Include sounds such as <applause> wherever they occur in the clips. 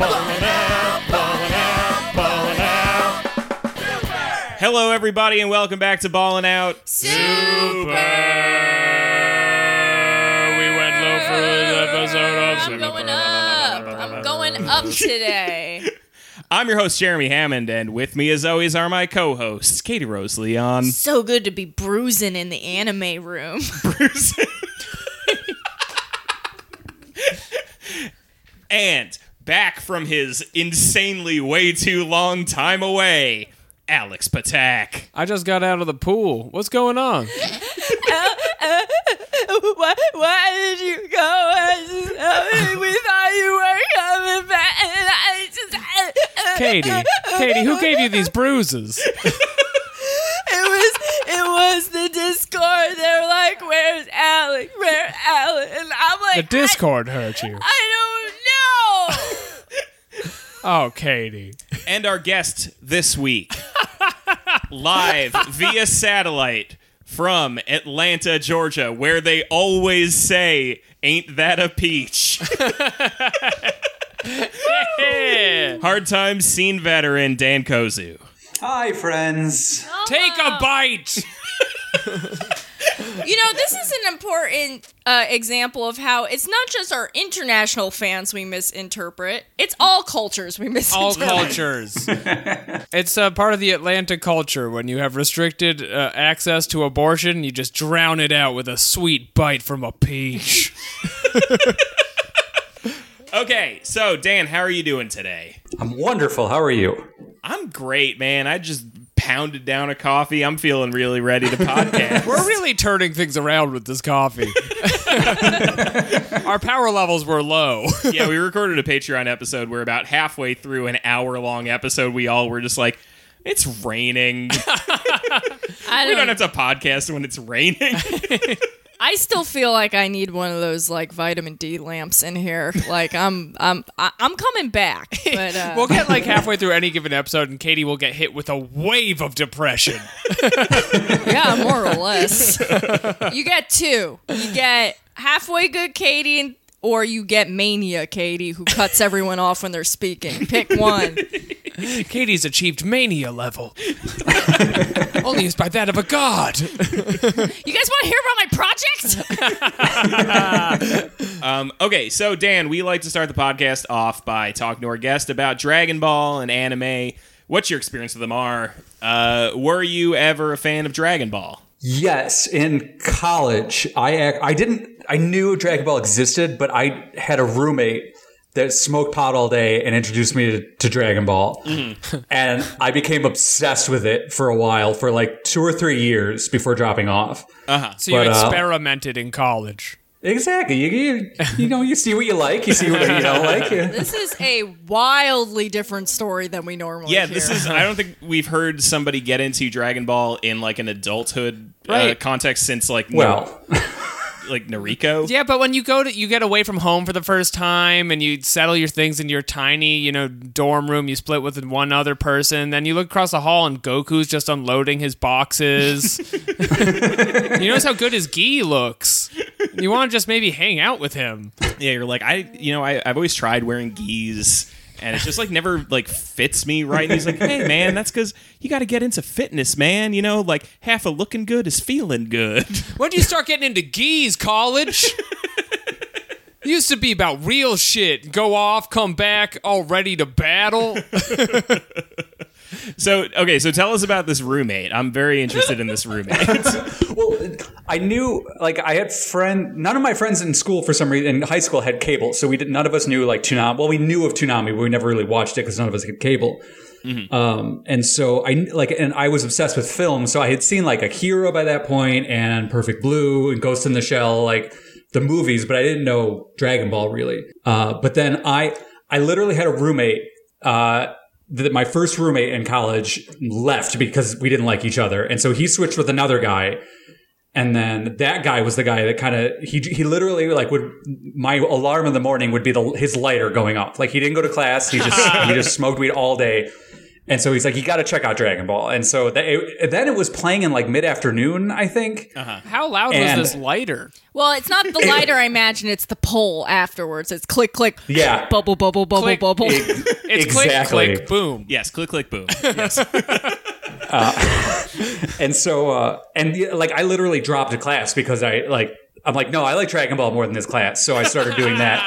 Ballin' out, ballin' out, ballin' out. Hello, everybody, and welcome back to Ballin' Out. Super. We went low for this episode of I'm going up. I'm going up today. <laughs> I'm your host, Jeremy Hammond, and with me, as always, are my co-hosts, Katie Rose Leon. so good to be bruising in the anime room. <laughs> Bruce. <laughs> and back from his insanely way too long time away, Alex Patak. I just got out of the pool. What's going on? <laughs> Uh, uh, why, why did you go? I just- we thought you were coming back. And I just, uh, Katie. Katie, who gave you these bruises? <laughs> It was it was the Discord. They were like, "Where's Alec? Where Alec?" And I'm like, The Discord hurt you. I, I don't know. Oh, Katie. And our guest this week, live via satellite from Atlanta, Georgia, where they always say, Ain't that a peach? <laughs> Yeah. Hard times scene veteran Dan Kozu. Hi, friends. Take a bite. <laughs> You know, this is an important uh, example of how it's not just our international fans we misinterpret; it's all cultures we misinterpret. All <laughs> cultures. It's uh, part of the Atlanta culture. When you have restricted uh, access to abortion, you just drown it out with a sweet bite from a peach. <laughs> Okay, so Dan, how are you doing today? I'm wonderful. How are you? I'm great, man. I just pounded down a coffee. I'm feeling really ready to podcast. <laughs> We're really turning things around with this coffee. Our power levels were low. <laughs> yeah, we recorded a Patreon episode where about halfway through an hour long episode, we all were just like, it's raining. <laughs> I we don't. don't have to podcast when it's raining. I still feel like I need one of those like vitamin D lamps in here. Like I'm, I'm, I'm coming back. <laughs> But uh, We'll get like halfway through any given episode, and Katie will get hit with a wave of depression. <laughs> yeah, more or less. you get two. You get halfway good Katie, and- or you get mania Katie, who cuts everyone off when they're speaking. Pick one. Katie's achieved mania level, <laughs> only is by that of a god. You guys want to hear about my project? <laughs> um, okay, so Dan, we like to start the podcast off by talking to our guest about Dragon Ball and anime. What's your experience of them are? Uh, were you ever a fan of Dragon Ball? Yes, in college, I I didn't I knew Dragon Ball existed, but I had a roommate that smoked pot all day and introduced me to, to Dragon Ball, <laughs> and I became obsessed with it for a while, for like two or three years before dropping off. So you But, uh, experimented in college. Exactly, you, you you know you see what you like, you see what you don't like. <laughs> This is a wildly different story than we normally Yeah, hear. this is. I don't think we've heard somebody get into Dragon Ball in like an adulthood uh, context since like Well, <laughs> like Nariko. Yeah, but when you go to you get away from home for the first time and you settle your things in your tiny, you know, dorm room, you split with one other person, then you look across the hall and Goku's just unloading his boxes. <laughs> you notice how good his gi looks. You want to just maybe hang out with him. Yeah, you're like I, you know, I, I've always tried wearing gis, and it's just like never like fits me right. And he's like, hey man, that's because you got to get into fitness, man. You know, like half of looking good is feeling good. <laughs> When did you start getting into gis, college? It used to be about real shit. Go off, come back, all ready to battle. <laughs> So okay, so tell us about this roommate. I'm very interested in this <laughs> roommate. Well, I knew like I had friend. None of my friends in school for some reason in high school had cable, so we did. None of us knew like Toonami. Well, we knew of Toonami, but we never really watched it because none of us had cable. Um, and so I like, and I was obsessed with film. So I had seen like Akira by that point, and Perfect Blue, and Ghost in the Shell, like the movies, but I didn't know Dragon Ball really. Uh, but then I, I literally had a roommate. Uh, that my first roommate in college left because we didn't like each other, and so he switched with another guy. And then that guy was the guy that kind of he he literally like would my alarm in the morning would be the his lighter going off. Like he didn't go to class, he just <laughs> he just smoked weed all day. And so he's like, you got to check out Dragon Ball. And so that it, then it was playing in like mid afternoon, I think. How loud And- was this lighter? Well, it's not the <laughs> lighter. I imagine it's the pull afterwards. It's click click. Yeah. Bubble bubble bubble Click. bubble. <laughs> It's exactly. click, click, boom. Yes, click, click, boom. <laughs> Yes. And so, uh, and like I literally dropped a class because I like, I'm like, no, I like Dragon Ball more than this class. So I started doing that.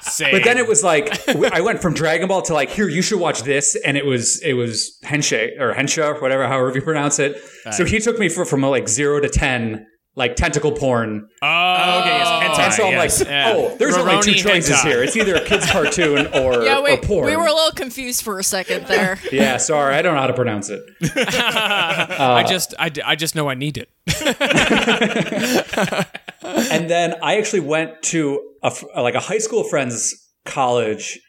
Same. But then it was like I went from Dragon Ball to like here you should watch this, and it was it was Henshe or Hensha, whatever, however you pronounce it. So he took me for, from like zero to ten, like tentacle porn, oh, oh, okay, yes, hentai. and so I'm yes. like, Yeah. oh, there's only two choices hentai. here. It's either a kids cartoon <laughs> or, Yeah, or wait. porn. We were a little confused for a second there. <laughs> yeah, sorry, I don't know how to pronounce it. <laughs> I just, I, I just know I need it. And then I actually went to a like a high school friend's college,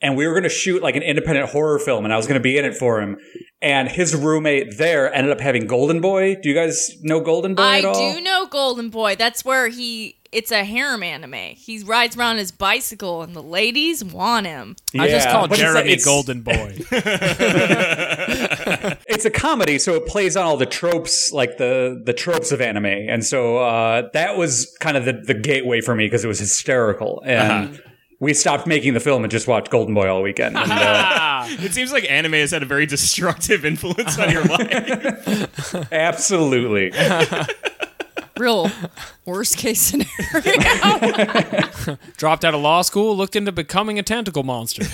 and we were going to shoot like an independent horror film, and I was going to be in it for him. And his roommate there ended up having Golden Boy. Do you guys know Golden Boy I at all? do know Golden Boy. That's where he. It's a harem anime. He rides around his bicycle, and the ladies want him. I just Yeah, call but it's like- Jeremy it's- Golden Boy. <laughs> <laughs> It's a comedy, so it plays on all the tropes, like the the tropes of anime, and so uh, that was kind of the, the gateway for me because it was hysterical. And we stopped making the film and just watched Golden Boy all weekend. And, uh, <laughs> it seems like anime has had a very destructive influence on your <laughs> life. absolutely, <laughs> Real worst case scenario. Dropped out of law school, looked into becoming a tentacle monster.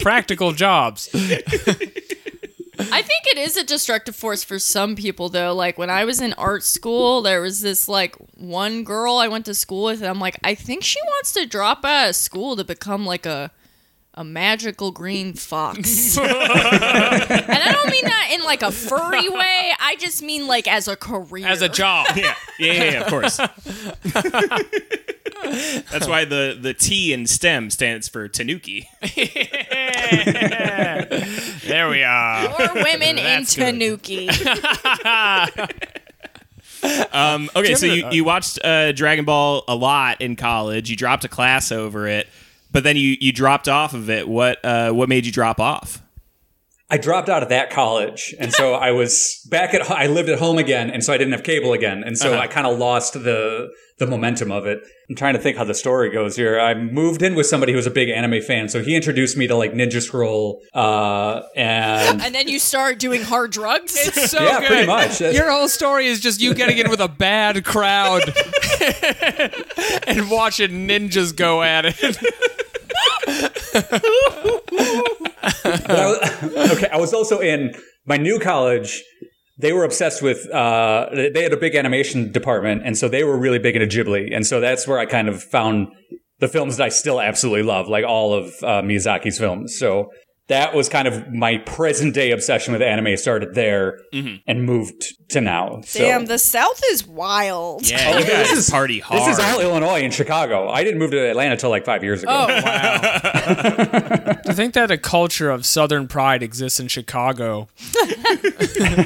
Practical jobs. I think it is a destructive force for some people though. Like when I was in art school, there was this like one girl I went to school with and I'm like, I think she wants to drop out of school to become like a a magical green fox. <laughs> <laughs> and I don't mean that in like a furry <laughs> way. I just mean like as a career. As a job. yeah, yeah, yeah, yeah, of course. That's why the the T in STEM stands for Tanuki. There we are. Or women in That's good. Tanuki. Um, okay, so you you, have a- you watched uh, Dragon Ball a lot in college. You dropped a class over it, but then you, you dropped off of it. What uh, what made you drop off? I dropped out of that college, and so I was back at. I lived at home again, and so I didn't have cable again, and so I kind of lost the the momentum of it. I'm trying to think how the story goes here. I moved in with somebody who was a big anime fan, so he introduced me to like Ninja Scroll, uh, and and then you start doing hard drugs. It's <laughs> so Yeah, good. pretty much. Your whole story is just you getting in with a bad crowd <laughs> <laughs> and watching ninjas go at it. I okay, I was also in my new college. They were obsessed with. Uh, they had a big animation department, and so they were really big into Ghibli, and so that's where I kind of found the films that I still absolutely love, like all of uh, Miyazaki's films. So that was kind of my present day obsession with anime. Started there mm-hmm. and moved to now. So. Damn, the South is wild. Yeah, you <laughs> this is- party hard. This is all Illinois and Chicago. I didn't move to Atlanta until like five years ago. Oh, <laughs> wow! <laughs> I think that a culture of Southern pride exists in Chicago.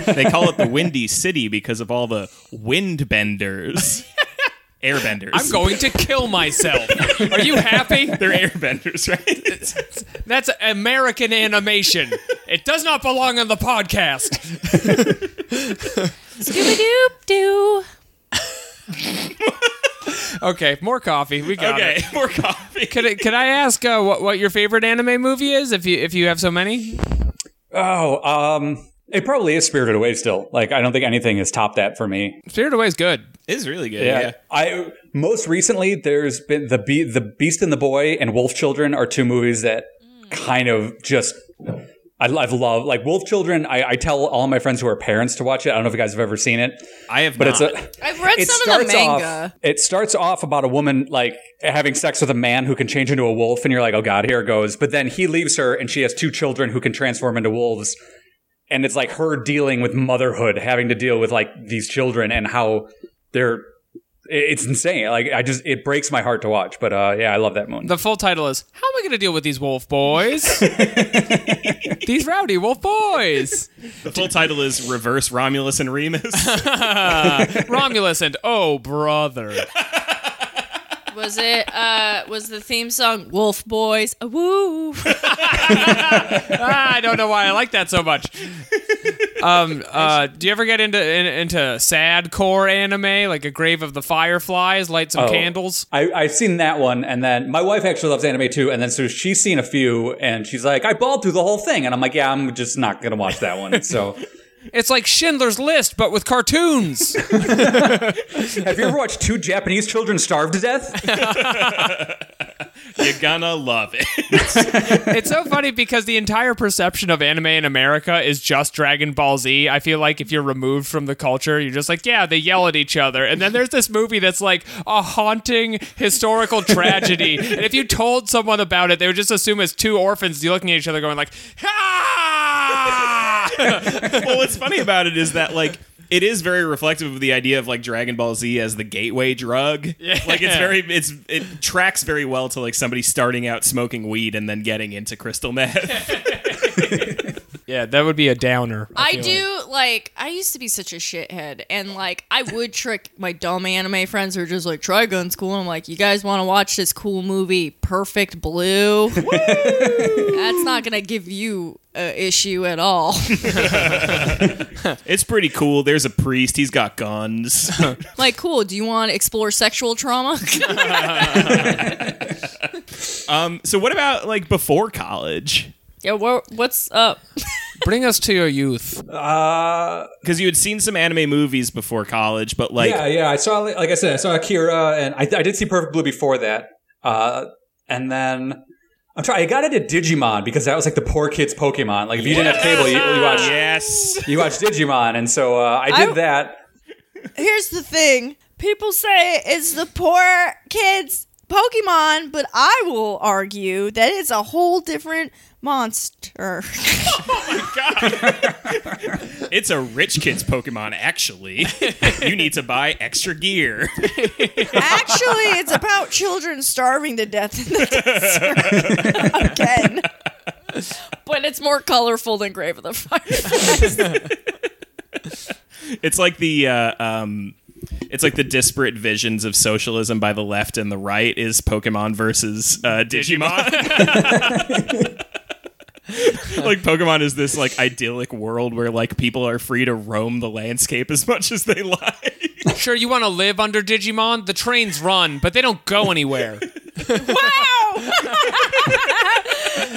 they call it the Windy City because of all the wind benders, airbenders. I'm going to kill myself. Are you happy? <laughs> They're airbenders, right? <laughs> That's American animation. It does not belong on the podcast. <laughs> Scooby Doop Doo. Okay, more coffee. We got okay, it. more coffee. Could, I, can I ask uh, what, what your favorite anime movie is if you if you have so many? Oh, um, it probably is Spirited Away still. Like, I don't think anything has topped that for me. Spirited Away is good. It's really good. Yeah. Yeah. I most recently there's been the Be- the Beast and the Boy and Wolf Children are two movies that kind of just I, I've loved. Like Wolf Children, I, I tell all my friends who are parents to watch it. I don't know if you guys have ever seen it, I have but not. it's a. I've read It some of the starts off. manga. It starts off about a woman like having sex with a man who can change into a wolf, and you're like, oh god, here it goes. But then he leaves her, and she has two children who can transform into wolves, and it's like her dealing with motherhood, having to deal with like these children and how they're. It's insane. Like I just, it breaks my heart to watch. But uh, yeah, I love that movie. The full title is How Am I Going to Deal with These Wolf Boys? <laughs> these rowdy wolf boys. the full title is Reverse Romulus and Remus. <laughs> Romulus and Oh Brother. <laughs> Was it? Uh, was the theme song "Wolf Boys"? A woo. Ah, <laughs> I don't know why I like that so much. Um, uh, do you ever get into in, into sad core anime like a Grave of the Fireflies? Light some Oh. candles. I, I've seen that one, and then my wife actually loves anime too, and then so she's seen a few, and she's like, I bawled through the whole thing, and I'm like, yeah, I'm just not gonna watch that one. So, It's like Schindler's List, but with cartoons. <laughs> have you ever watched two Japanese children starve to death? <laughs> You're gonna love it. <laughs> it's so funny because the entire perception of anime in America is just Dragon Ball Z. I feel like if you're removed from the culture, you're just like, yeah, they yell at each other. And then there's this movie that's like a haunting historical tragedy. and if you told someone about it, they would just assume it's two orphans looking at each other going like, ah! <laughs> well, what's funny about it is that like it is very reflective of the idea of like Dragon Ball Z as the gateway drug. Yeah. Like it's very it's it tracks very well to like somebody starting out smoking weed and then getting into crystal meth. <laughs> yeah, that would be a downer. I feel do like. I used to be such a shithead, and like I would trick my dumb anime friends who are just like try guns cool. I'm like, you guys want to watch this cool movie, Perfect Blue? <laughs> That's not gonna give you a issue at all. it's pretty cool. There's a priest. He's got guns. <laughs> like, cool. Do you want to explore sexual trauma? <laughs> um. So what about like before college? Yeah. What, what's up? <laughs> Bring us to your youth. Uh, Because you had seen some anime movies before college, but like yeah, yeah. I saw, like I said, I saw Akira, and I, I did see Perfect Blue before that. Uh, and then I'm trying. I got into Digimon because that was like the poor kids Pokemon. Like if you didn't have cable, you, you watched yes. you watched Digimon, and so uh, I did I- that. Here's the thing. People say it's the poor kids Pokemon, but I will argue that it's a whole different monster. <laughs> oh my god! <laughs> It's a rich kid's Pokemon, actually. <laughs> you need to buy extra gear. Actually, it's about children starving to death in the desert. Again. But it's more colorful than Grave of the Fireflies. It's like the uh, um, it's like the disparate visions of socialism by the left and the right is Pokemon versus uh, <laughs> Digimon. <laughs> like Pokemon is this like idyllic world where like people are free to roam the landscape as much as they like. <laughs> Sure, you want to live under Digimon? The trains run, but they don't go anywhere. wow!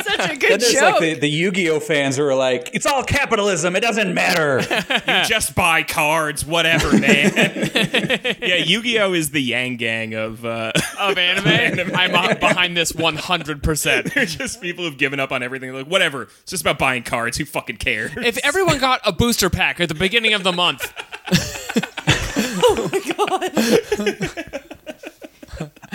Such a <laughs> good Then there's joke. like the, the Yu-Gi-Oh fans who are like, "It's all capitalism. It doesn't matter." <laughs> you just buy cards, whatever, man. <laughs> yeah, Yu-Gi-Oh is the Yang Gang of uh, of anime. I'm uh, behind this 100%. They're just people who've given up on everything. Like, whatever. It's just about buying cards. Who fucking cares? If everyone got a booster pack at the beginning of the month,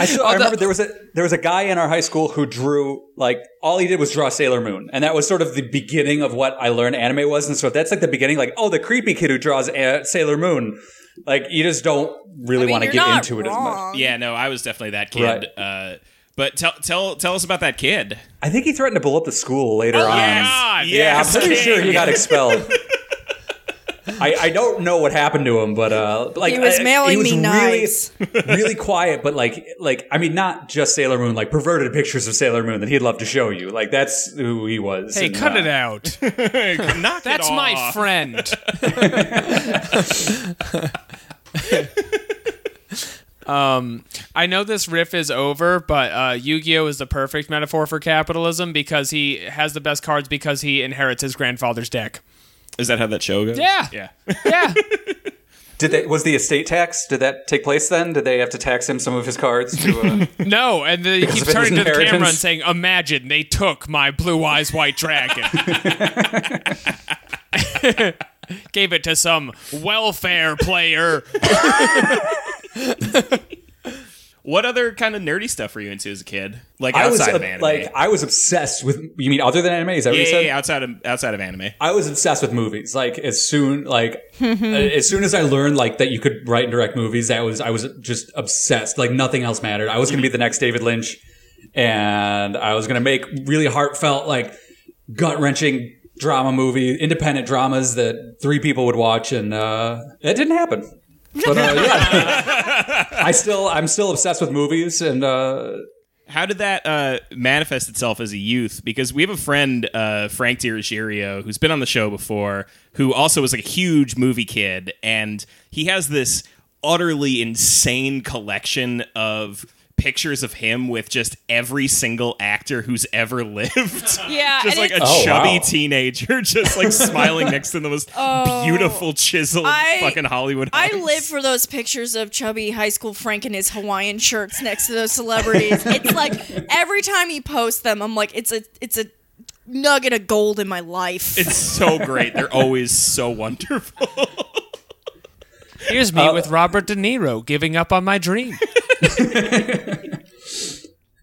I, <laughs> still, I remember there was a there was a guy in our high school who drew like all he did was draw Sailor Moon, and that was sort of the beginning of what I learned anime was. And so if that's like the beginning, like oh, the creepy kid who draws uh, Sailor Moon, like you just don't really I mean, want to get not into it as much. yeah, no, I was definitely that kid. Uh, but tell tell tell us about that kid. I think he threatened to blow up the school later on. God, Yeah, Yes, I'm pretty king. sure he got expelled. <laughs> I, I don't know what happened to him, but uh, like He was I- mailing he was me really, knives. <laughs> really quiet, but like like I mean, not just Sailor Moon, like perverted pictures of Sailor Moon that he'd love to show you. Like that's who he was. hey, And, cut uh, <laughs> it out. Knock That's it my friend. <laughs> um, I know this riff is over, but uh, Yu-Gi-Oh is the perfect metaphor for capitalism because he has the best cards because he inherits his grandfather's deck. Is that how that show goes? Yeah. Yeah. Yeah. <laughs> Did they, was the estate tax? Did that take place then? Did they have to tax him some of his cards? To, uh, <laughs> No, and the, he keeps turning to the camera and saying, "Imagine they took my blue eyes white dragon, <laughs> gave it to some welfare player." What other kind of nerdy stuff were you into as a kid? Like I was outside uh, of anime. like I was obsessed with. You mean other than anime? Is that what yeah, you said? yeah, outside of outside of anime. I was obsessed with movies. Like as soon like <laughs> as soon as I learned like that you could write and direct movies, that was I was just obsessed. Like nothing else mattered. I was going to be the next David Lynch, and I was going to make really heartfelt, like gut wrenching drama movie, independent dramas that three people would watch, and uh, it didn't happen. But uh, yeah, <laughs> I still I'm still obsessed with movies, and uh, How did that uh, manifest itself as a youth? Because we have a friend, uh, Frank Dirigirio, who's been on the show before, who also was like a huge movie kid, and he has this utterly insane collection of pictures of him with just every single actor who's ever <laughs> lived. Yeah, just like a Oh, chubby wow. teenager, just like <laughs> smiling next to the most beautiful oh. chiseled Oh. I- fucking Hollywood. I live for those pictures of chubby high school Frank in his Hawaiian shirts next to those celebrities. <laughs> it's like every time he posts them, I'm like, it's a it's a nugget of gold in my life. It's so great. They're always so wonderful. Here's me with Robert De Niro giving up on my dream. <laughs>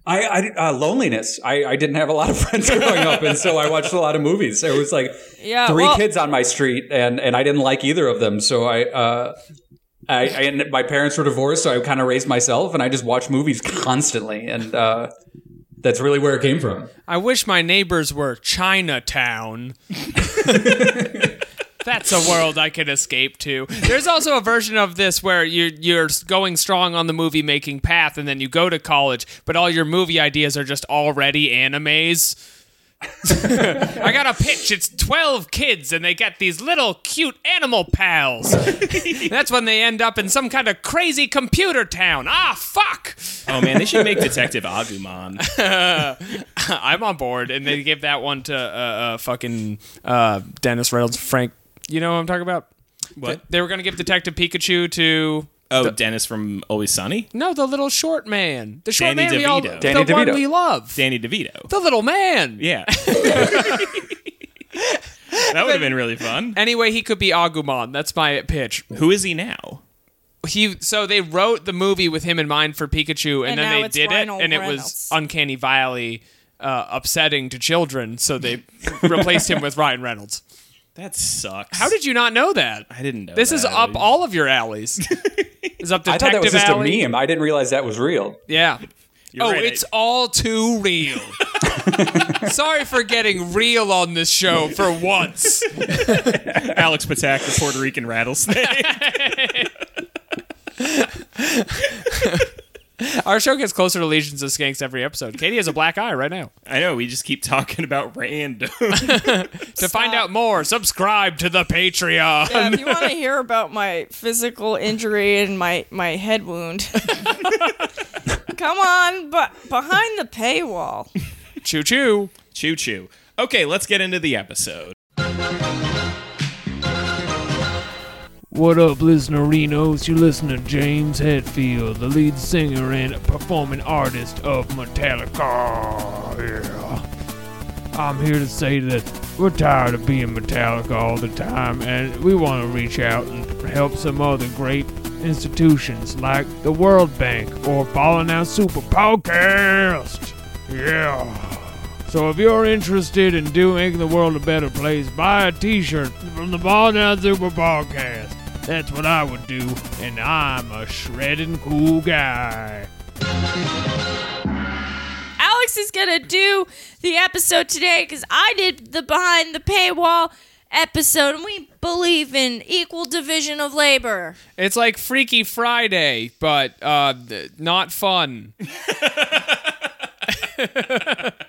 I, I uh, loneliness. I, I didn't have a lot of friends <laughs> growing up, and so I watched a lot of movies. There was like Yeah, three well- kids on my street, and and I didn't like either of them. So I. Uh, I, I and my parents were divorced, so I kind of raised myself, and I just watched movies constantly, and uh, that's really where it came from. I wish my neighbors were Chinatown. <laughs> That's a world I could escape to. There's also a version of this where you're you're going strong on the movie making path, and then you go to college, but all your movie ideas are just already animes. <laughs> I got a pitch. It's 12 kids, and they get these little cute animal pals. That's when they end up in some kind of crazy computer town. Ah, fuck! Oh man, they should make Detective Agumon. <laughs> I'm on board, and they give that one to uh, uh, fucking uh, Dennis Reynolds, Frank. You know what I'm talking about? What? They were gonna give Detective Pikachu to Oh, Dennis from Always Sunny, no, the little short man, the short Danny man we all, DeVito. the Danny one we love, Danny DeVito. the little man. Yeah. <laughs> that would have been really fun. Anyway, he could be Agumon. That's my pitch. Who is he now? He so they wrote the movie with him in mind for Pikachu, and, And then they did Ryan it, and it was uncanny valley uh, upsetting to children, so they <laughs> replaced him with Ryan Reynolds. That sucks. How did you not know that? I didn't know? This is that. up all of your alleys. <laughs> Is up detective I thought that was just Alley. a meme. I didn't realize that was real. Yeah. You're oh, right, it's all too real. <laughs> Sorry for getting real on this show for once. <laughs> Alex Patak, the Puerto Rican rattlesnake. Our show gets closer to Legions of Skanks every episode. Katie has a black eye right now. I know. We just keep talking about random. <laughs> <laughs> To find out more, subscribe to the Patreon. Yeah, if you <laughs> want to hear about my physical injury and my, my head wound, come on, but behind the paywall. Choo choo. choo choo. Okay, let's get into the episode. What up, listenerinos? You listen to James Hetfield, the lead singer and performing artist of Metallica. Yeah. I'm here to say that we're tired of being Metallica all the time, and we want to reach out and help some other great institutions like the World Bank or Falling Out Super Podcast. Yeah. So if you're interested in doing making the world a better place, buy a T-shirt from the Ball Down Super Podcast. That's what I would do, and I'm a shredding cool guy. Alex is gonna do the episode today because I did the behind the paywall episode, and we believe in equal division of labor. It's like Freaky Friday, but uh, th- not fun. <laughs> <laughs>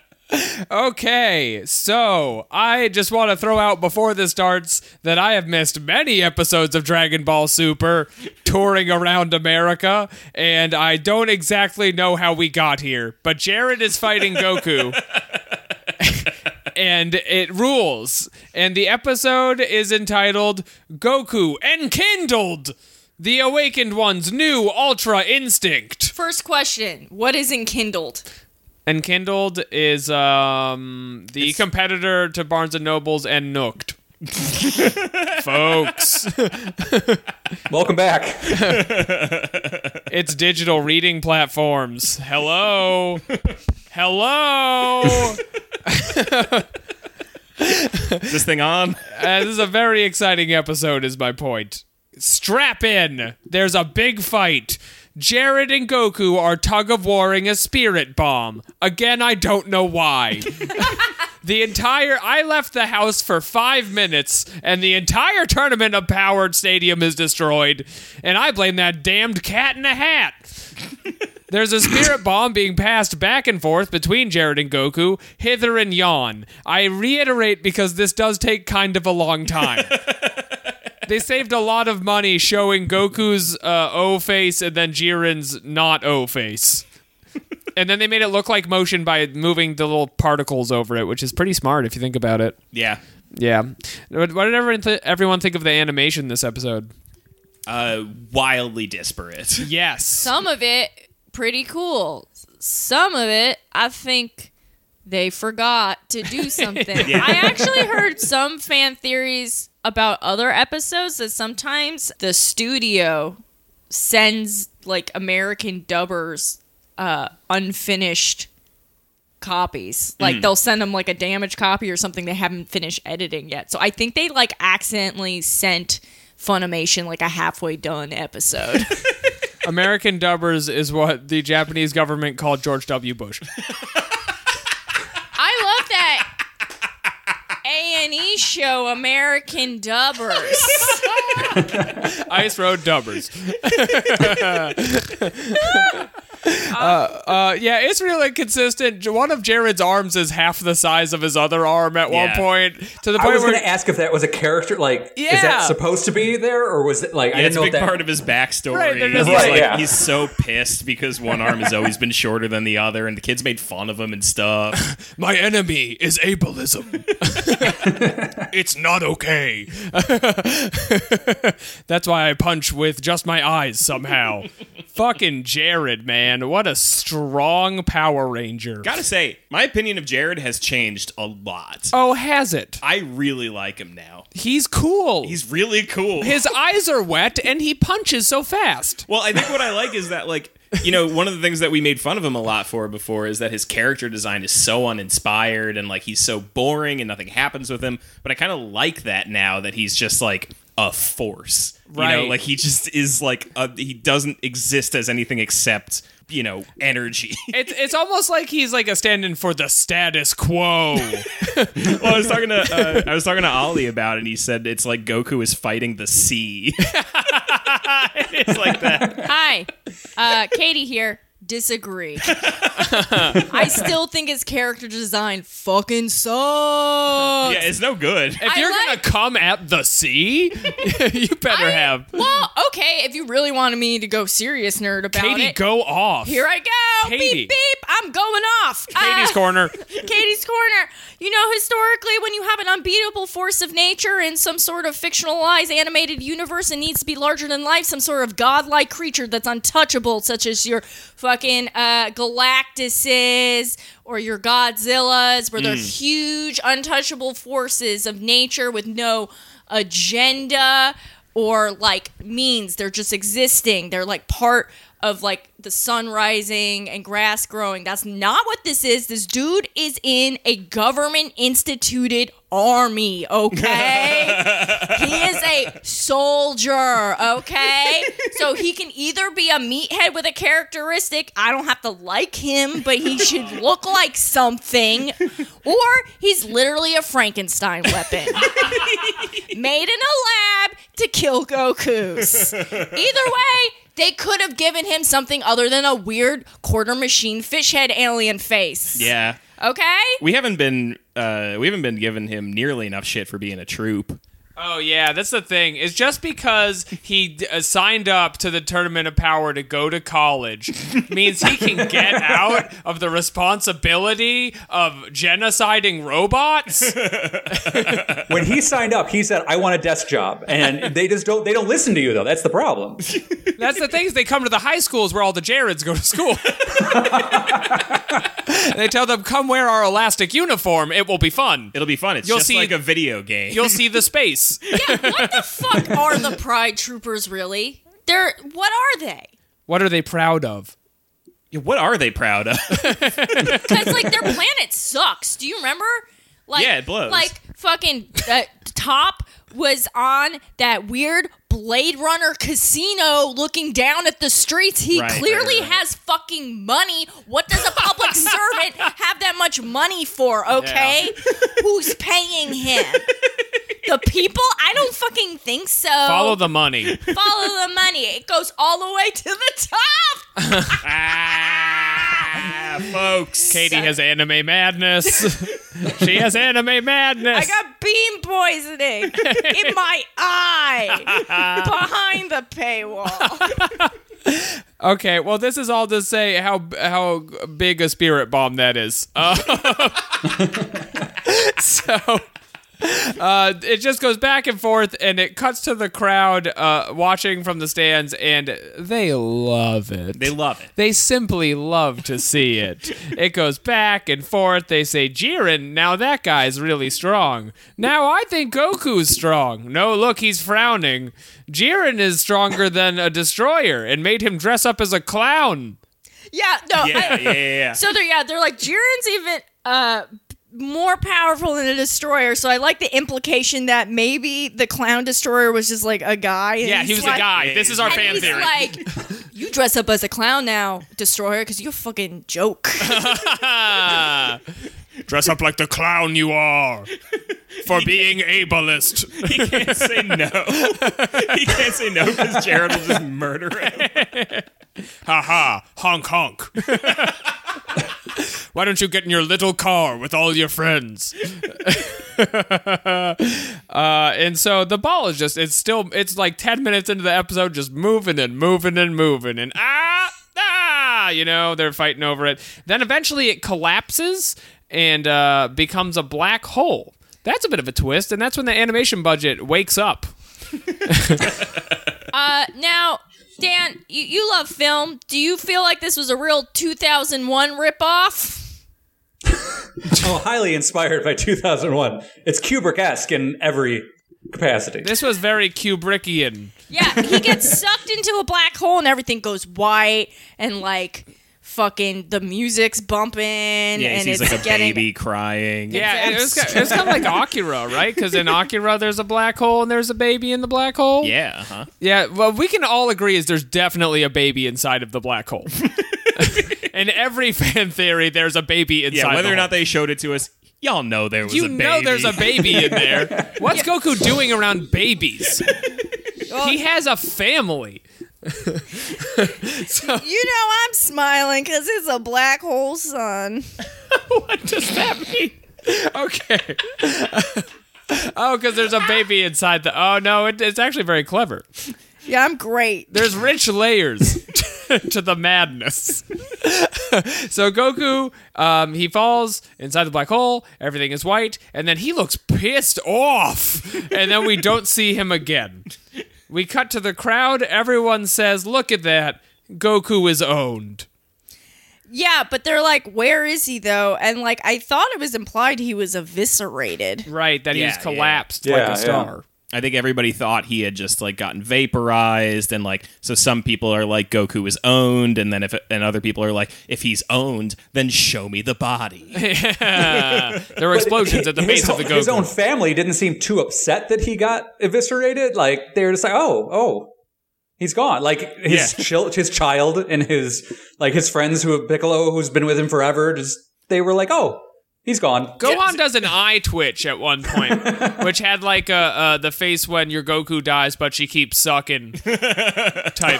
okay, so I just want to throw out before this starts that I have missed many episodes of Dragon Ball Super touring around America, and I don't exactly know how we got here, but Jared is fighting <laughs> Goku. and it rules. And the episode is entitled Goku Enkindled, the Awakened One's New Ultra Instinct. First question: What is enkindled? Enkindled is um the competitor to Barnes and Nobles and Nooked. <laughs> Folks, Welcome back. it's digital reading platforms. Hello. Hello. Is this thing on? Uh, this is a very exciting episode, is my point. Strap in. There's a big fight. Jared and Goku are tug of warring a spirit bomb. Again, I don't know why. <laughs> The entire I left the house for five minutes, and the entire tournament of Powered Stadium is destroyed, and I blame that damned cat in a hat. <laughs> There's a spirit bomb being passed back and forth between Jared and Goku, hither and yon. I reiterate because this does take kind of a long time. <laughs> they saved a lot of money showing Goku's uh, O face and then Jiren's not O face. And then they made it look like motion by moving the little particles over it, which is pretty smart if you think about it. Yeah. Yeah. What what did everyone, th- everyone think of the animation this episode? Uh, wildly disparate. <laughs> Yes. Some of it pretty cool. Some of it, I think they forgot to do <laughs> something. I actually heard some fan theories about other episodes that sometimes the studio sends like American dubbers uh, unfinished copies. Like they'll send them like a damaged copy or something they haven't finished editing yet. So I think they like accidentally sent Funimation like a halfway done episode. <laughs> American dubbers is what the Japanese government called George W. Bush. <laughs> I love that A and E show, American Dubbers. <laughs> Ice Road Dubbers. <laughs> uh, uh, yeah, it's really consistent. One of Jared's arms is half the size of his other arm at one point. To the point I point was where going to ask if that was a character. Like, is that supposed to be there, or was it like I Yeah, didn't it's a know big that? part of his backstory. Right, he's, just like- like, yeah. he's so pissed because one arm has always been shorter than the other, and the kids made fun of him and stuff. <laughs> my enemy is ableism. <laughs> it's not okay. <laughs> That's why I punch with just my eyes somehow. Fucking Jared, man. What a strong Power Ranger. Gotta say, my opinion of Jared has changed a lot. oh, has it? I really like him now. He's cool. He's really cool. His eyes are wet and he punches so fast. Well, I think what I like is that, like, you know, one of the things that we made fun of him a lot for before is that his character design is so uninspired and, like, he's so boring and nothing happens with him. But I kind of like that now that he's just, like, a force. You know, Right. like, he just is, like, a, he doesn't exist as anything except, you know, energy. <laughs> It's it's almost like he's like a stand-in for the status quo. <laughs> well, I was talking to uh, I was talking to Ollie about it, and he said it's like Goku is fighting the sea. <laughs> it's like that. Uh, Katie here. Disagree. I still think his character design fucking sucks. Yeah, it's no good. If I you're like- gonna come at the sea, <laughs> you better I- have Well, okay, if you really wanted me to go serious nerd about Katie it. go off. here I go. Katie. Beep beep. I'm going off. <laughs> Katie's Uh, corner. <laughs> Katie's Corner. You know, historically, when you have an unbeatable force of nature in some sort of fictionalized animated universe and needs to be larger than life, some sort of godlike creature that's untouchable, such as your fucking uh, Galactuses or your Godzillas, where they're huge, untouchable forces of nature with no agenda or like means. They're just existing. They're like part of like the sun rising and grass growing. That's not what this is. This dude is in a government instituted army, okay? <laughs> he is a soldier, okay? So he can either be a meathead with a characteristic, I don't have to like him, but he should <laughs> look like something, or he's literally a Frankenstein weapon <laughs> made in a lab to kill Goku's. Either way, they could have given him something other than a weird quarter machine fish head alien face. Yeah, Okay? we haven't been uh, we haven't been giving him nearly enough shit for being a troop. Oh yeah, that's the thing. It's just because he d- uh, signed up to the Tournament of Power to go to college <laughs> means he can get out of the responsibility of genociding robots. <laughs> when he signed up, he said, "I want a desk job," and they just don't. They don't listen to you though. That's the problem. That's the thing is they come to the high schools where all the Jareds go to school. <laughs> <laughs> they tell them, "Come wear our elastic uniform. It will be fun. It'll be fun. It's You'll just see- like a video game. You'll see the space." <laughs> Yeah, what the fuck are the Pride Troopers really? They're what are they? What are they proud of? Yeah, what are they proud of? <laughs> Because like their planet sucks. Do you remember? Like, Yeah, it blows. Like fucking uh, top was on that weird Blade Runner casino looking down at the streets. He Right, clearly right, right. has fucking money. What does a public <laughs> servant have that much money for, okay? <laughs> Who's paying him? The people? I don't fucking think so. Follow the money. Follow the money. It goes all the way to the top. ah, <laughs> folks. Katie has anime madness. she has anime madness. I got beam poisoning in my eye <laughs> behind the paywall. <laughs> Okay, well, this is all to say how how big a spirit bomb that is. Uh, <laughs> so. Uh, it just goes back and forth, and it cuts to the crowd uh, watching from the stands, and they love it. They love it. They simply love to see it. <laughs> It goes back and forth. They say, Jiren, now that guy's really strong. Now I think Goku's strong. No, look, he's frowning. Jiren is stronger than a destroyer and made him dress up as a clown. Yeah, no. Yeah, I, yeah, yeah, yeah. <laughs> So they're yeah, they're like Jiren's even uh more powerful than a destroyer. So I like the implication that maybe the clown destroyer was just like a guy. Yeah, he was like, a guy. This is our And fan he's theory. like, you dress up as a clown now, destroyer, because you're a fucking joke. <laughs> dress up like the clown you are for being ableist. he can't say no. <laughs> he can't say no because Jared will just murder him. <laughs> Ha ha, honk honk. <laughs> Why don't you get in your little car with all your friends? <laughs> uh, and so the ball is just, it's still, it's like 10 minutes into the episode, just moving and moving and moving. And ah, ah, you know, they're fighting over it. Then eventually it collapses and uh, becomes a black hole. That's a bit of a twist, and that's when the animation budget wakes up. <laughs> uh now, Dan, you, you love film. Do you feel like this was a real 2001 ripoff? <laughs> Oh, highly inspired by 2001. It's Kubrick-esque in every capacity. This was very Kubrickian. Yeah, he gets sucked into a black hole and everything goes white and like fucking the music's bumping Yeah, he and sees it's like a getting baby crying. Yeah, it was, ki- it was kind of like Akira, right? Because in Akira, there's a black hole and there's a baby in the black hole. Yeah, huh? Yeah, well, we can all agree is there's definitely a baby inside of the black hole. <laughs> in every fan theory, there's a baby inside. Yeah, whether the or hole. not they showed it to us, y'all know there was you a baby. know there's a baby in there. <laughs> What's Goku doing around babies? <laughs> he has a family. <laughs> <laughs> You know I'm smiling because it's a black hole sun. <laughs> What does that mean? Okay. oh, because there's a baby inside the. Oh no, it, it's actually very clever. Yeah, I'm great. There's rich layers to the madness. so Goku, um, he falls inside the black hole. Everything is white, and then he looks pissed off. And then we don't see him again. We cut to the crowd. Everyone says, "Look at that! Goku is owned." Yeah, but they're like, where is he though? And like, I thought it was implied he was eviscerated. Right, that Yeah, he's collapsed Yeah, like a yeah. star. I think everybody thought he had just like gotten vaporized, and like so some people are like Goku is owned, and then if and other people are like if he's owned, then show me the body. <laughs> There were explosions at the his, base of the own- his own family didn't seem too upset that he got eviscerated. Like they were just like, oh, oh, he's gone. Like his Yeah. chil- his child and his like his friends who Piccolo, who's been with him forever, just they were like, oh, he's gone. Gohan does an eye twitch at one point, <laughs> which had like a uh, the face when your Goku dies, but she keeps sucking type <laughs>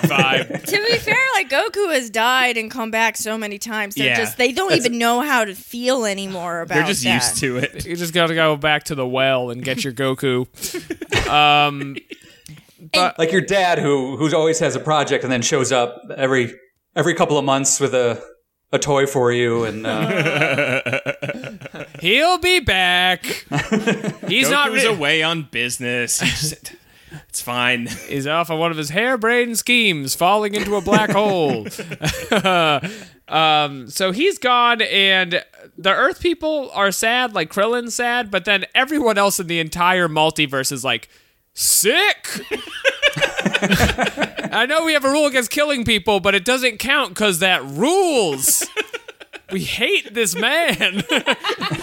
vibe. to be fair, like Goku has died and come back so many times. They're Yeah. just they don't even know how to feel anymore about it. They're just that. used to it. You just gotta go back to the well and get your Goku. <laughs> Um, but Like your dad, who who always has a project and then shows up every every couple of months with a a toy for you and uh, he'll be back. <laughs> He's not. Goku's Re- away on business. Just- it's fine. <laughs> He's off on one of his harebrained schemes, falling into a black hole. <laughs> um, so he's gone, and the Earth people are sad, like Krillin's sad, but then everyone else in the entire multiverse is like, sick. I know we have a rule against killing people, but it doesn't count because that rules. We hate this man. <laughs>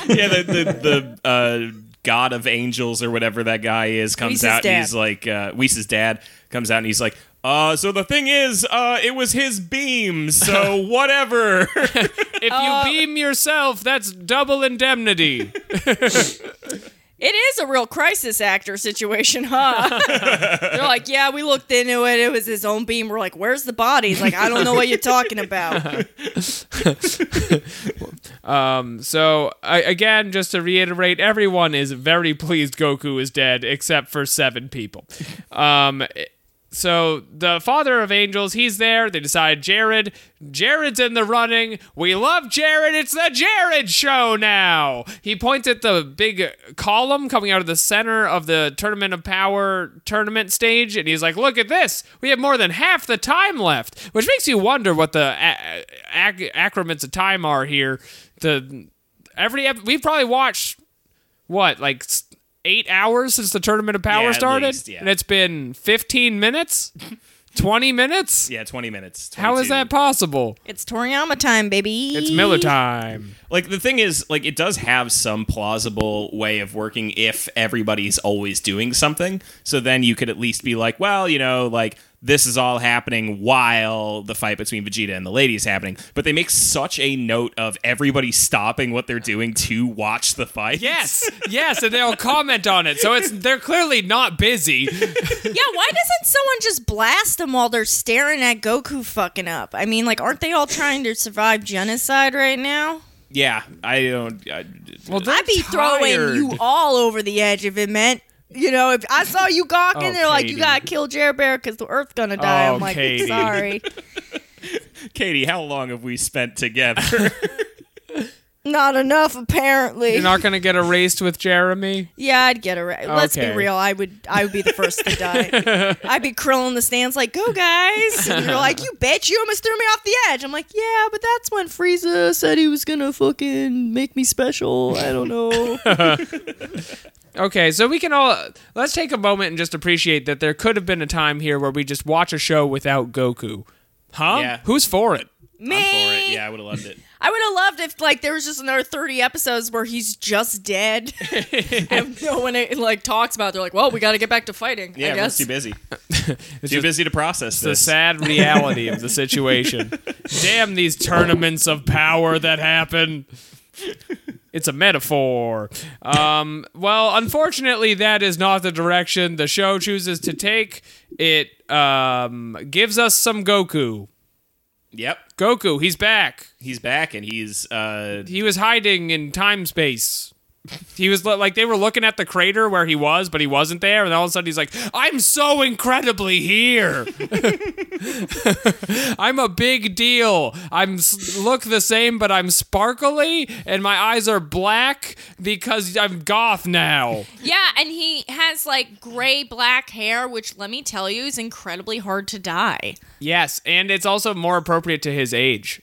yeah, the the, the uh, god of angels or whatever that guy is comes Whis' out dad. and he's like uh Whis' dad comes out and he's like uh, so the thing is, uh, it was his beam, so <laughs> whatever. If you beam yourself, that's double indemnity. <laughs> It is a real crisis actor situation, <laughs> huh? They're like, yeah, we looked into it. It was his own beam. We're like, where's the body? He's like, I don't know what you're talking about. <laughs> So I, again, just to reiterate, everyone is very pleased Goku is dead, except for seven people. Um, so the father of angels, he's there. They decide Jared, Jared's in the running. We love Jared. It's the Jared show now. He points at the big column coming out of the center of the Tournament of Power tournament stage, and he's like, "Look at this. We have more than half the time left," which makes you wonder what the ac- accrements of time are here. The every ep- we've probably watched what like eight hours since the tournament of power Yeah, started least, yeah. and it's been 15 minutes <laughs> 20 minutes yeah, twenty minutes. how is that possible It's Toriyama time, baby. it's miller time like the thing is like it does have some plausible way of working if everybody's always doing something so then you could at least be like well you know like this is all happening while the fight between Vegeta and the lady is happening but they make such a note of everybody stopping what they're doing to watch the fight yes <laughs> yes and they'll comment on it so it's they're clearly not busy Yeah, why doesn't someone just blast them while they're staring at Goku fucking up? I mean, like, aren't they all trying to survive genocide right now? yeah I don't I, well they're I'd be throwing you all over the edge if it meant. You know, if I saw you gawking, Oh, they're like, "You gotta kill Jared Bear because the Earth's gonna die." Oh, I'm like, Katie. "Sorry, <laughs> Katie how long have we spent together <laughs> not enough apparently." you're not gonna get erased with jeremy yeah, I'd get a. Let's be real. I would. I would be the first to die. <laughs> I'd be curling the stands like, "Go guys!" And you're like, "You bitch! You almost threw me off the edge." I'm like, "Yeah, but that's when Frieza said he was gonna fucking make me special." I don't know. Okay, so we can all let's take a moment and just appreciate that there could have been a time here where we just watch a show without Goku. Huh? Yeah. Who's for it? me. I'm for it yeah I would have loved it I would have loved if like there was just another thirty episodes where he's just dead, <laughs> and no one like talks about. it. They're like, "Well, we got to get back to fighting." yeah I everyone's guess. too busy <laughs> too busy to process The this sad reality of the <laughs> situation. Damn these tournaments of power that happen. It's a metaphor. Um, well, unfortunately, that is not the direction the show chooses to take. It um, gives us some Goku. yep Goku, he's back. he's back and he's uh He was hiding in time space. He was like they were looking at the crater where he was, but he wasn't there. And all of a sudden, he's like, "I'm so incredibly here. <laughs> I'm a big deal. I'm look the same, but I'm sparkly, and my eyes are black because I'm goth now." Yeah, and he has like gray black hair, which let me tell you is incredibly hard to dye. Yes, and it's also more appropriate to his age.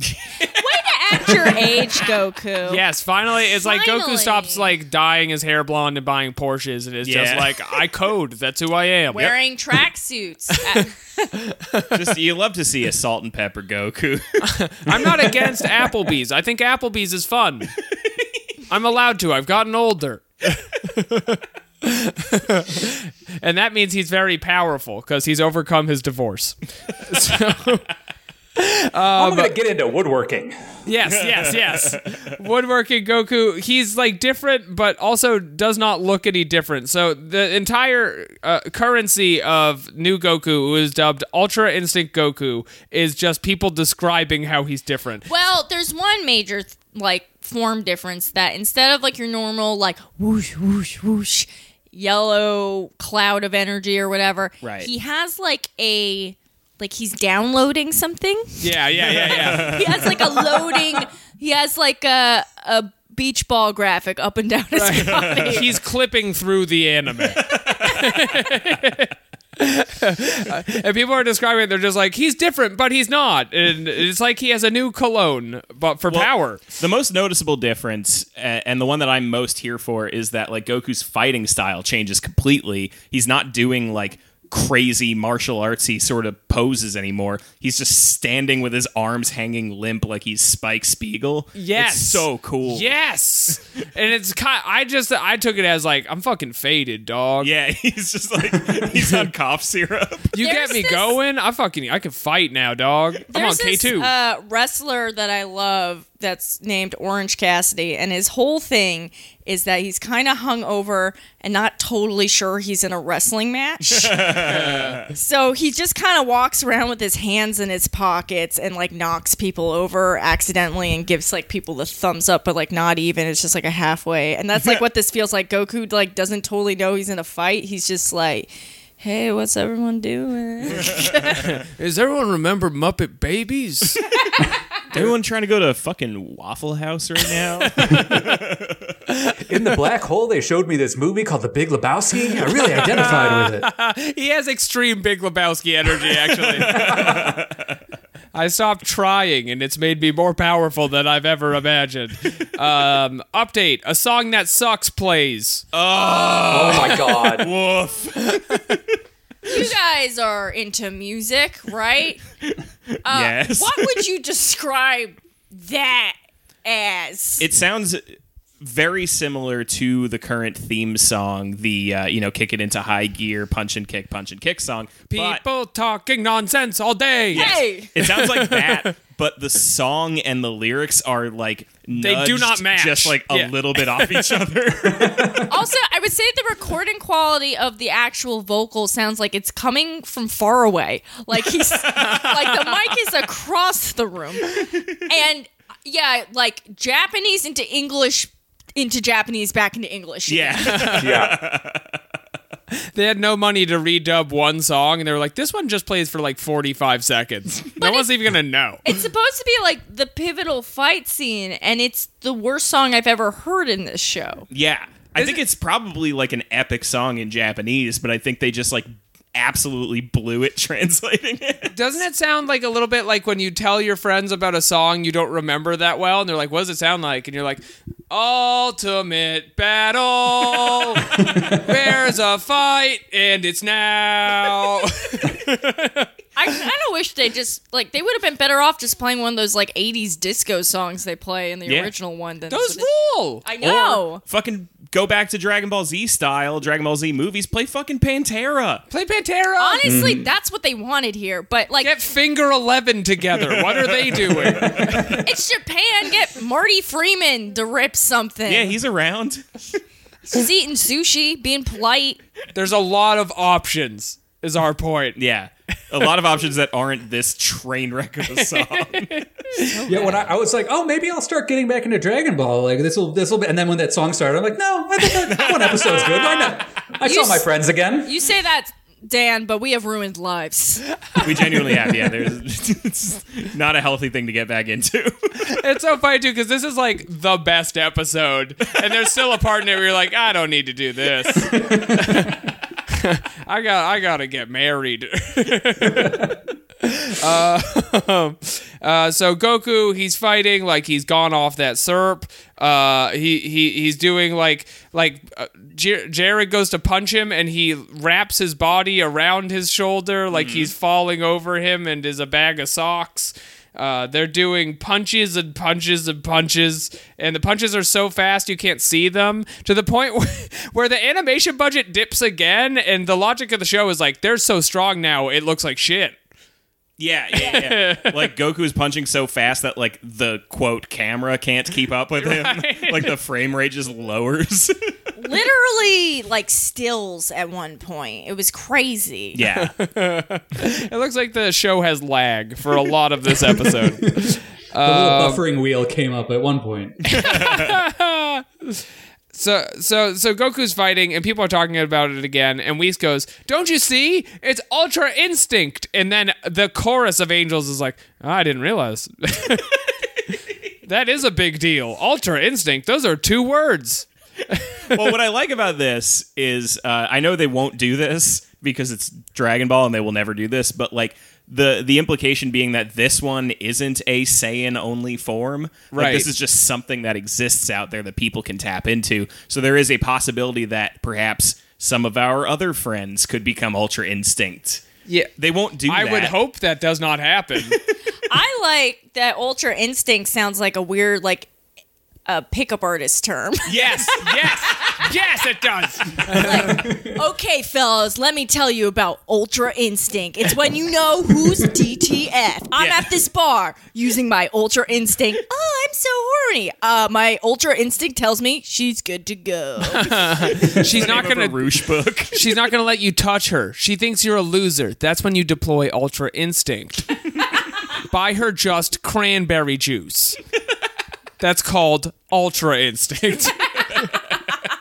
Way to act your age, Goku. Yes, finally, it's like Goku stops like dyeing his hair blonde and buying Porsches, and it's just Yeah. like I code. That's who I am. Wearing tracksuits. Uh, <laughs> <laughs> just you love to see a salt and pepper Goku. <laughs> I'm not against Applebee's. I think Applebee's is fun. I'm allowed to. I've gotten older. and that means he's very powerful because he's overcome his divorce. I'm gonna get into woodworking. Yes, yes, yes. Woodworking Goku, he's like different, but also does not look any different. So the entire uh, currency of new Goku, who is dubbed Ultra Instinct Goku, is just people describing how he's different. well, there's one major like form difference that instead of like your normal like whoosh whoosh whoosh yellow cloud of energy or whatever, Right. he has like a like he's downloading something. Yeah, yeah, yeah, yeah. <laughs> He has like a loading. He has like a a beach ball graphic up and down his body. <laughs> he's clipping through the anime. <laughs> and people are describing it, they're just like, he's different, but he's not. And it's like he has a new cologne, but for power. The most noticeable difference, uh, and the one that I'm most here for, is that like Goku's fighting style changes completely. He's not doing like crazy martial artsy sort of poses anymore. He's just standing with his arms hanging limp like he's Spike Spiegel. Yes. It's so cool. Yes, and it's kind. I just I took it as like I'm fucking faded, dog. Yeah, <laughs> he's just like he's on <laughs> cough syrup. you There's get me this- going. I fucking I can fight now, dog. I'm on K two. uh, wrestler that I love that's named Orange Cassidy, and his whole thing is that he's kind of hungover and not totally sure he's in a wrestling match. <laughs> so he just kind of walks around with his hands in his pockets and like knocks people over accidentally and gives like people the thumbs up, but like not even. It's just like a halfway, and that's like what this feels like. Goku like doesn't totally know he's in a fight. He's just like. Hey, what's everyone doing? <laughs> <laughs> Is everyone remember Muppet Babies? Everyone trying to go to fucking Waffle House right now? <laughs> In the black hole, they showed me this movie called The Big Lebowski. I really identified with it. <laughs> he has extreme Big Lebowski energy, actually. <laughs> I stopped trying, and it's made me more powerful than I've ever imagined. Um, update: A song that sucks plays. Oh my god. Woof. You guys are into music, right? yes. What would you describe that as? It sounds very similar to the current theme song, the uh, you know kick it into high gear, punch and kick, punch and kick song. but- People talking nonsense all day. hey, It sounds like that, but the song and the lyrics are like They do not match. just like a Yeah. little bit off each other. <laughs> also, I would say the recording quality of the actual vocal sounds like it's coming from far away. Like he's <laughs> like the mic is across the room, and yeah, like Japanese into English into Japanese back into English. yeah, Yeah. <laughs> <laughs> They had no money to redub one song, and they were like, "This one just plays for like forty-five seconds. <laughs> no one's even gonna know." <laughs> It's supposed to be like the pivotal fight scene, and it's the worst song I've ever heard in this show. yeah. I think it's probably like an epic song in Japanese, but I think they just like absolutely blew it <laughs> translating it. Doesn't it sound like a little bit like when you tell your friends about a song you don't remember that well, and they're like, "What does it sound like?" And you're like, "Ultimate battle. <laughs> There's a fight, and it's now." I kind of wish they just like they would have been better off just playing one of those like '80s disco songs they play in the Yeah. original one. Than Those rule. I know. Fucking go back to Dragon Ball Z style, Dragon Ball Z movies, play fucking Pantera. Play Pantera. Honestly, mm-hmm. that's what they wanted here. But like, Get Finger Eleven together. What are they doing? <laughs> it's Japan. Get Marty Friedman to rip something. Yeah, he's around. He's eating sushi, being polite. There's a lot of options. Is our point. Yeah. A lot of options that aren't this train wreck of a <laughs> song. Yeah, when I, I was like, oh, maybe I'll start getting back into Dragon Ball. Like this will, this will be. And then when that song started, I'm like, no, I think that one episode's good. Why not? I You saw my s- friends again. You say that, Dan, but we have ruined lives. <laughs> we genuinely have. Yeah, there's <laughs> it's not a healthy thing to get back into. It's so funny too because this is like the best episode, and there's still a part in it where you're like, I don't need to do this. <laughs> I got, I gotta get married. <laughs> uh, <laughs> uh, so Goku, he's fighting like he's gone off that syrup. Uh, he he he's doing like like uh, J- Jared goes to punch him and he wraps his body around his shoulder like he's falling over him and is a bag of socks. Uh, they're doing punches and punches and punches, and the punches are so fast you can't see them to the point <laughs> where, where the animation budget dips again, and the logic of the show is like they're so strong now it looks like shit. yeah, yeah, yeah. <laughs> Like Goku's punching so fast that like the quote camera can't keep up with him. <laughs> Right. Like the frame rate just lowers. Literally, like stills at one point. It was crazy. yeah. <laughs> It looks like the show has lag for a lot of this episode. <laughs> The little um, buffering wheel came up at one point. <laughs> So so so Goku's fighting and people are talking about it again and Whis goes, "Don't you see? It's Ultra Instinct." And then the chorus of angels is like, "Oh, "I didn't realize." that is a big deal. Ultra Instinct, those are two words. <laughs> well, what I like about this is uh, I know they won't do this because it's Dragon Ball and they will never do this, but like the the implication being that this one isn't a Saiyan only form. Like Right. this is just something that exists out there that people can tap into. So there is a possibility that perhaps some of our other friends could become Ultra Instinct. Yeah. They won't do I that. would hope that does not happen. <laughs> I like that Ultra Instinct sounds like a weird, like, a pickup artist term. <laughs> yes, yes, yes, it does. okay, fellas, let me tell you about Ultra Instinct. It's when you know who's DTF. I'm Yeah. at this bar using my Ultra Instinct. Oh, I'm so horny. Uh, my Ultra Instinct tells me she's good to go. <laughs> She's not Name of a gonna. Roosh book. <laughs> She's not gonna let you touch her. She thinks you're a loser. That's when you deploy Ultra Instinct. Buy her just cranberry juice. That's called Ultra Instinct. <laughs>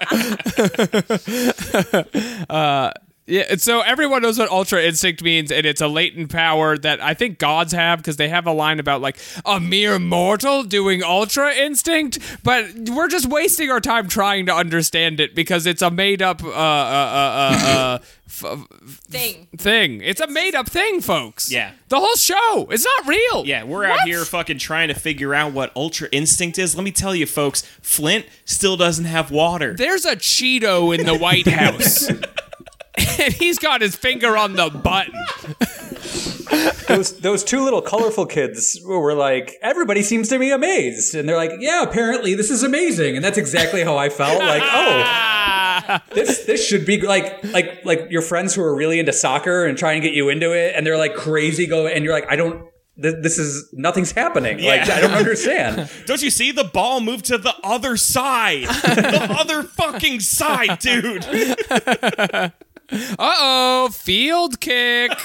<laughs> uh, yeah, and so everyone knows what Ultra Instinct means, and it's a latent power that I think gods have because they have a line about like a mere mortal doing Ultra Instinct, but we're just wasting our time trying to understand it because it's a made up uh, uh, uh, uh, uh, <laughs> f- Thing. thing. It's a made up thing, folks. Yeah. The whole show. It's not real. Yeah, we're out here fucking trying to figure out what Ultra Instinct is. Let me tell you, folks, Flint still doesn't have water. There's a Cheeto in the White <laughs> House. And <laughs> he's got his finger on the button. those those two little colorful kids were like, everybody seems to be amazed, and they're like, yeah, apparently this is amazing, and that's exactly how I felt. Like, oh, <laughs> this this should be like like like your friends who are really into soccer and trying to get you into it, and they're like crazy go, and you're like, I don't. th- This is nothing's happening. Like Yeah. I don't understand. <laughs> Don't you see the ball moved to the other side? the other fucking side, dude. Uh oh, field kick. <laughs>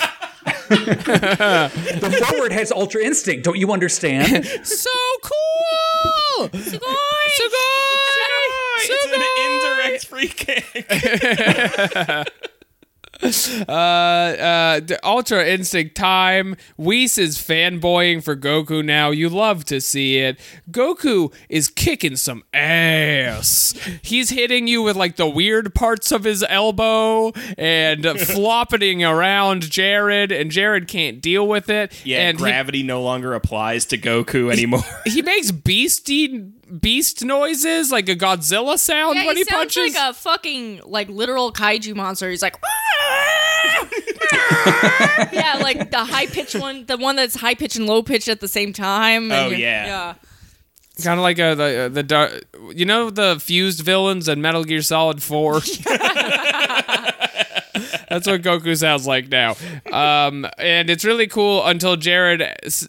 The forward has ultra instinct. Don't you understand? <laughs> so cool. Sugoi! Sugoi! It's an indirect free kick. <laughs> Uh, uh, the Ultra Instinct time. Whis is fanboying for Goku now. You love to see it. Goku is kicking some ass. He's hitting you with like the weird parts of his elbow and <laughs> flopping around Jared, and Jared can't deal with it. Yeah, and he- gravity no longer applies to Goku anymore. he, makes beastie beast noises like a Godzilla sound Yeah, when he, he, sounds punches. like a fucking like literal kaiju monster. He's like, <laughs> yeah, like the high pitch one, the one that's high pitch and low pitch at the same time. and Oh, you're- yeah. yeah. Kind of like a, the uh, the dar- you know the fused villains in Metal Gear Solid Four. <laughs> <laughs> That's what Goku sounds like now, um, and it's really cool until Jared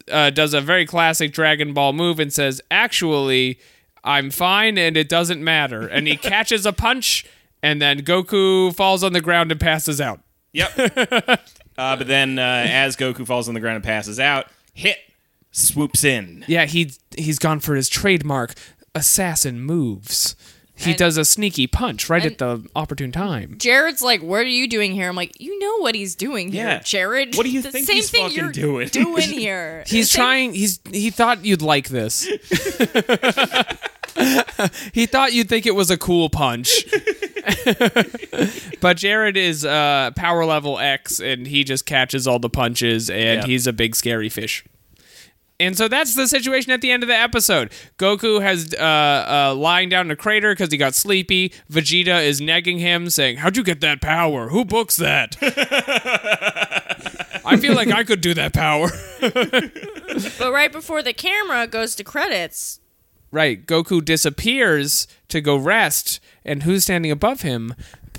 uh, does a very classic Dragon Ball move and says, "Actually, I'm fine and it doesn't matter," and he <laughs> catches a punch, and then Goku falls on the ground and passes out. Yep. <laughs> uh, but then, uh, as Goku falls on the ground and passes out, Hit swoops in. Yeah, he he's gone for his trademark assassin moves. He And- does a sneaky punch right at the opportune time. Jared's like, "What are you doing here?" I'm like, "You know what he's doing here, Yeah. Jared. What do you the think same he's thing fucking you're doing?" doing <laughs> here. He's The same- trying. He's he thought you'd like this. <laughs> he thought you'd think it was a cool punch. <laughs> but Jared is uh, power level X, and he just catches all the punches, and Yep. he's a big scary fish. And so that's the situation at the end of the episode. Goku has uh, uh, lying down in a crater because he got sleepy. Vegeta is negging him, saying, "How'd you get that power? Who books that?" <laughs> I feel like I could do that power. <laughs> But right before the camera goes to credits, Right. Goku disappears to go rest, and who's standing above him?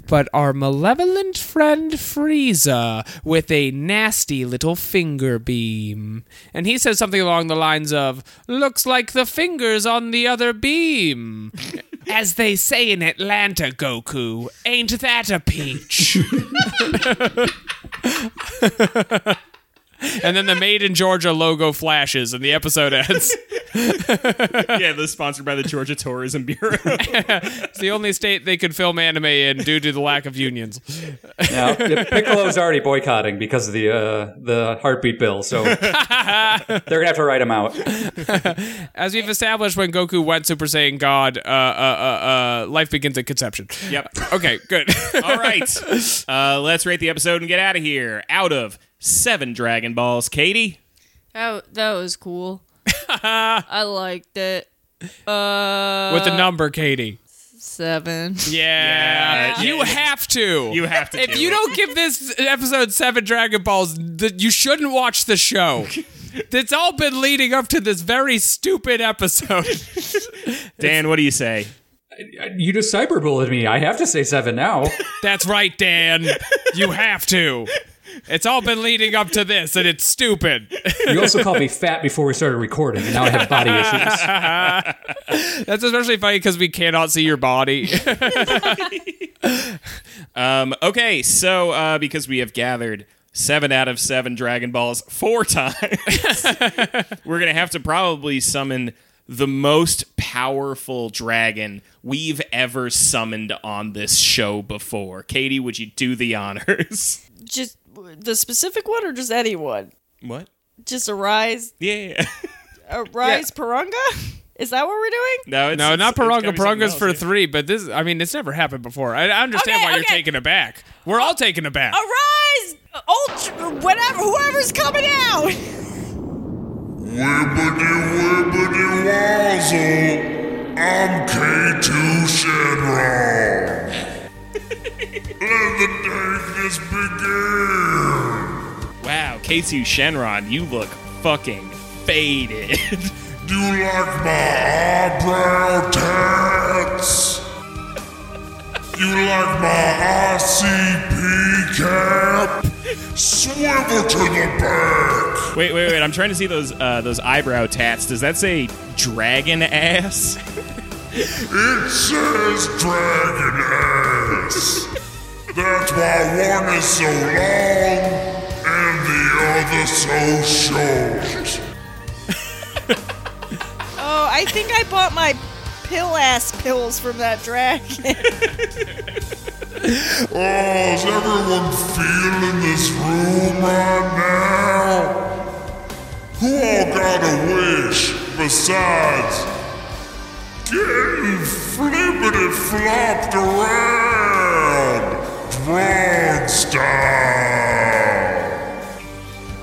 But our malevolent friend Frieza with a nasty little finger beam. And he says something along the lines of, Looks like the finger's on the other beam. <laughs> As they say in Atlanta, Goku, ain't that a peach? <laughs> and then the Made in Georgia logo flashes and the episode ends. <laughs> yeah, this is sponsored by the Georgia Tourism Bureau. <laughs> It's the only state they could film anime in due to the lack of unions. Now, Piccolo's already boycotting because of the uh, the heartbeat bill, so <laughs> they're gonna have to write him out. As we've established, when Goku went Super Saiyan God, uh, uh, uh, uh, life begins at conception. yep. Okay, good. All right. Uh, let's rate the episode and get out of here. Out of seven Dragon Balls, Katie. that, that was cool. <laughs> I liked it. Uh, With the number, Katie. Seven. <laughs> Yeah, Yeah, you have to. You have to If do you it. don't give this episode seven Dragon Balls, th- you shouldn't watch the show. <laughs> it's all been leading up to this very stupid episode. Dan, what do you say? You just cyberbullied me. I have to say seven now. That's right, Dan. You have to. It's all been leading up to this, and it's stupid. You also called me fat before we started recording, and now I have body issues. <laughs> That's especially funny because we cannot see your body. <laughs> Um, okay, so uh, because we have gathered seven out of seven Dragon Balls four <laughs> times, we're gonna have to probably summon the most powerful dragon we've ever summoned on this show before. Katie, would you do the honors? Just the specific one or just anyone? what? Just Arise. rise, Yeah. Arise, rise Porunga? Is that what we're doing? no, it's, no, it's- not it's Porunga. be Porunga's else, for yeah. three, but this, I mean, it's never happened before. I, I understand Okay, why you're okay. taking it back. We're all oh, taking it back. A rise, ultra, whatever, whoever's coming out. Wibbity wibbity wazzle. I'm K2 Shenron. Let the darkness begin. Wow, K2 Shenron, you look fucking faded. Do <laughs> you like my eyebrow tats? You like my ICP cap? Swivel to the back. wait, wait, wait! I'm trying to see those uh, those eyebrow tats. Does that say dragon ass? It says dragon ass. <laughs> That's why one is so long and the other so short. <laughs> Oh, I think I bought my pill ass pills from that dragon. <laughs> Oh, is everyone feeling this room right now? Who all got a wish besides getting flippity flopped around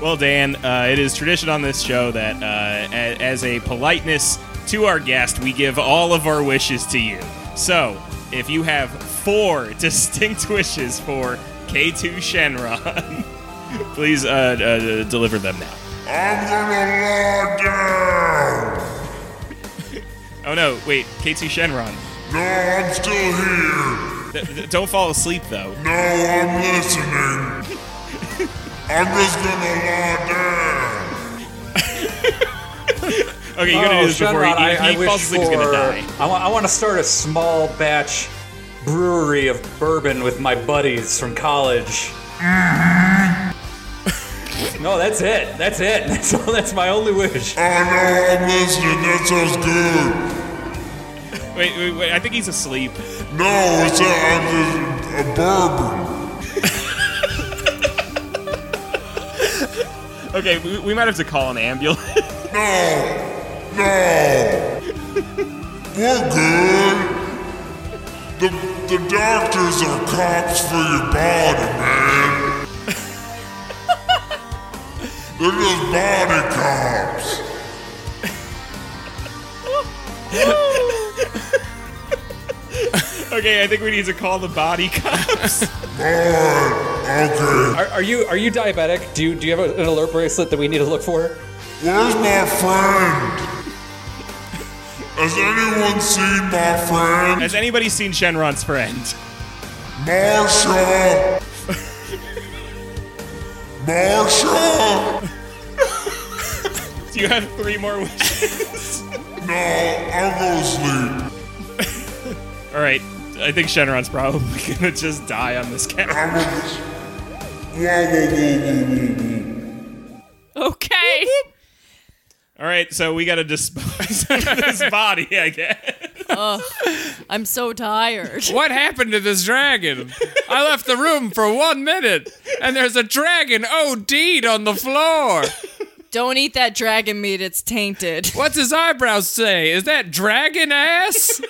Well, Dan, uh, it is tradition on this show that, uh, as a politeness to our guest, we give all of our wishes to you. So, if you have four <laughs> distinct wishes for K2 Shenron, <laughs> please uh, uh, deliver them now. I'm gonna lie down. Oh no, wait, K2 Shenron. No, I'm still here. Th- th- don't fall asleep though. No, I'm listening. I'm just gonna lie down. <laughs> Okay, you're gonna do oh, this before he, Oh, he, I, I he wish falls asleep. He's gonna die. I want, I want to start a small batch brewery of bourbon with my buddies from college. Mm-hmm. no, that's it. That's it. <laughs> That's all. That's my only wish. Oh no, I'm listening. That sounds good. Wait, wait, wait. I think he's asleep. No, it's a, I'm just a bourbon. Okay, we, we might have to call an ambulance. <laughs> No, no. We're good. The, the doctors are cops for your body, man. They're just body cops. Okay, I think we need to call the body cops. <laughs> Okay. Are, are you are you diabetic? Do you do you have a- an alert bracelet that we need to look for? Where's my friend? Has anyone seen my friend? Has anybody seen Shenron's friend? Marsha! <laughs> Marsha! Do you have three more wishes? No, I'll go to sleep. <laughs> All right, I think Shenron's probably <laughs> gonna just die on this whoa. Okay. <laughs> All right, so we gotta dispose of this <laughs> body, I guess. I'm so tired. What happened to this dragon? I left the room for one minute, and there's a dragon OD'd on the floor. Don't eat that dragon meat, it's tainted. What's his eyebrows say? Is that dragon ass?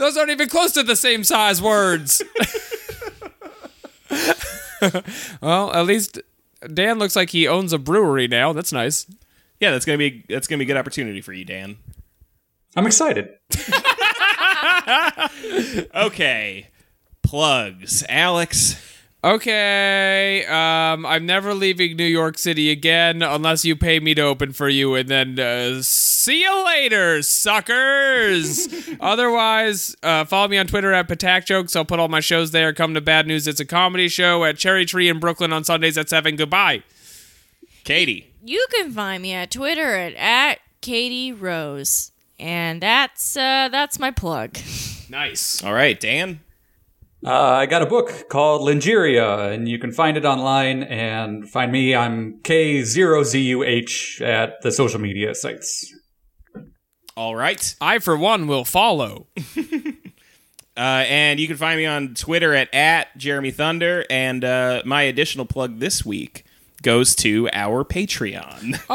Those aren't even close to the same size words. well, at least Dan looks like he owns a brewery now. That's nice. Yeah, that's gonna be that's gonna be a good opportunity for you, Dan. I'm excited. <laughs> Okay. Plugs. Alex. Okay, um, I'm never leaving New York City again unless you pay me to open for you, and then uh, see you later, suckers. <laughs> Otherwise, uh, follow me on Twitter at Patak Jokes. I'll put all my shows there. Come to Bad News. It's a comedy show at Cherry Tree in Brooklyn on Sundays at seven. Goodbye. Katie. You can find me at Twitter at, at Katie Rose. And that's uh, that's my plug. Nice. All right, Dan. Uh, I got a book called Lingeria, and you can find it online. And find me. I'm K0ZUH at the social media sites. All right. I, for one, will follow. <laughs> Uh, and you can find me on Twitter at, at Jeremy Thunder. And uh, my additional plug this week goes to our Patreon. <laughs>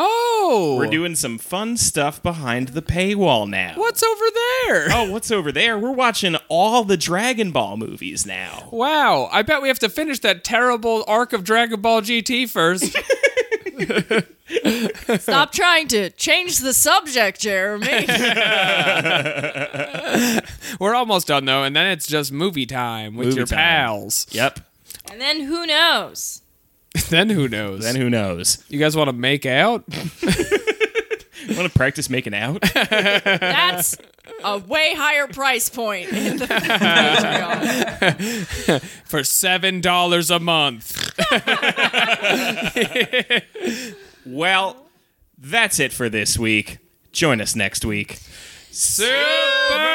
Oh, We're doing some fun stuff behind the paywall now. What's over there? Oh, what's over there? We're watching all the Dragon Ball movies now. Wow, I bet we have to finish that terrible arc of Dragon Ball GT first. <laughs> Stop trying to change the subject, Jeremy. <laughs> We're almost done though, and then it's just movie time with Movie your time. pals. Yep. and then who knows? <laughs> then who knows? Then who knows? you guys want to make out? <laughs> Want to practice making out? <laughs> That's a way higher price point in the Patreon. for seven dollars a month. well, that's it for this week. Join us next week. Super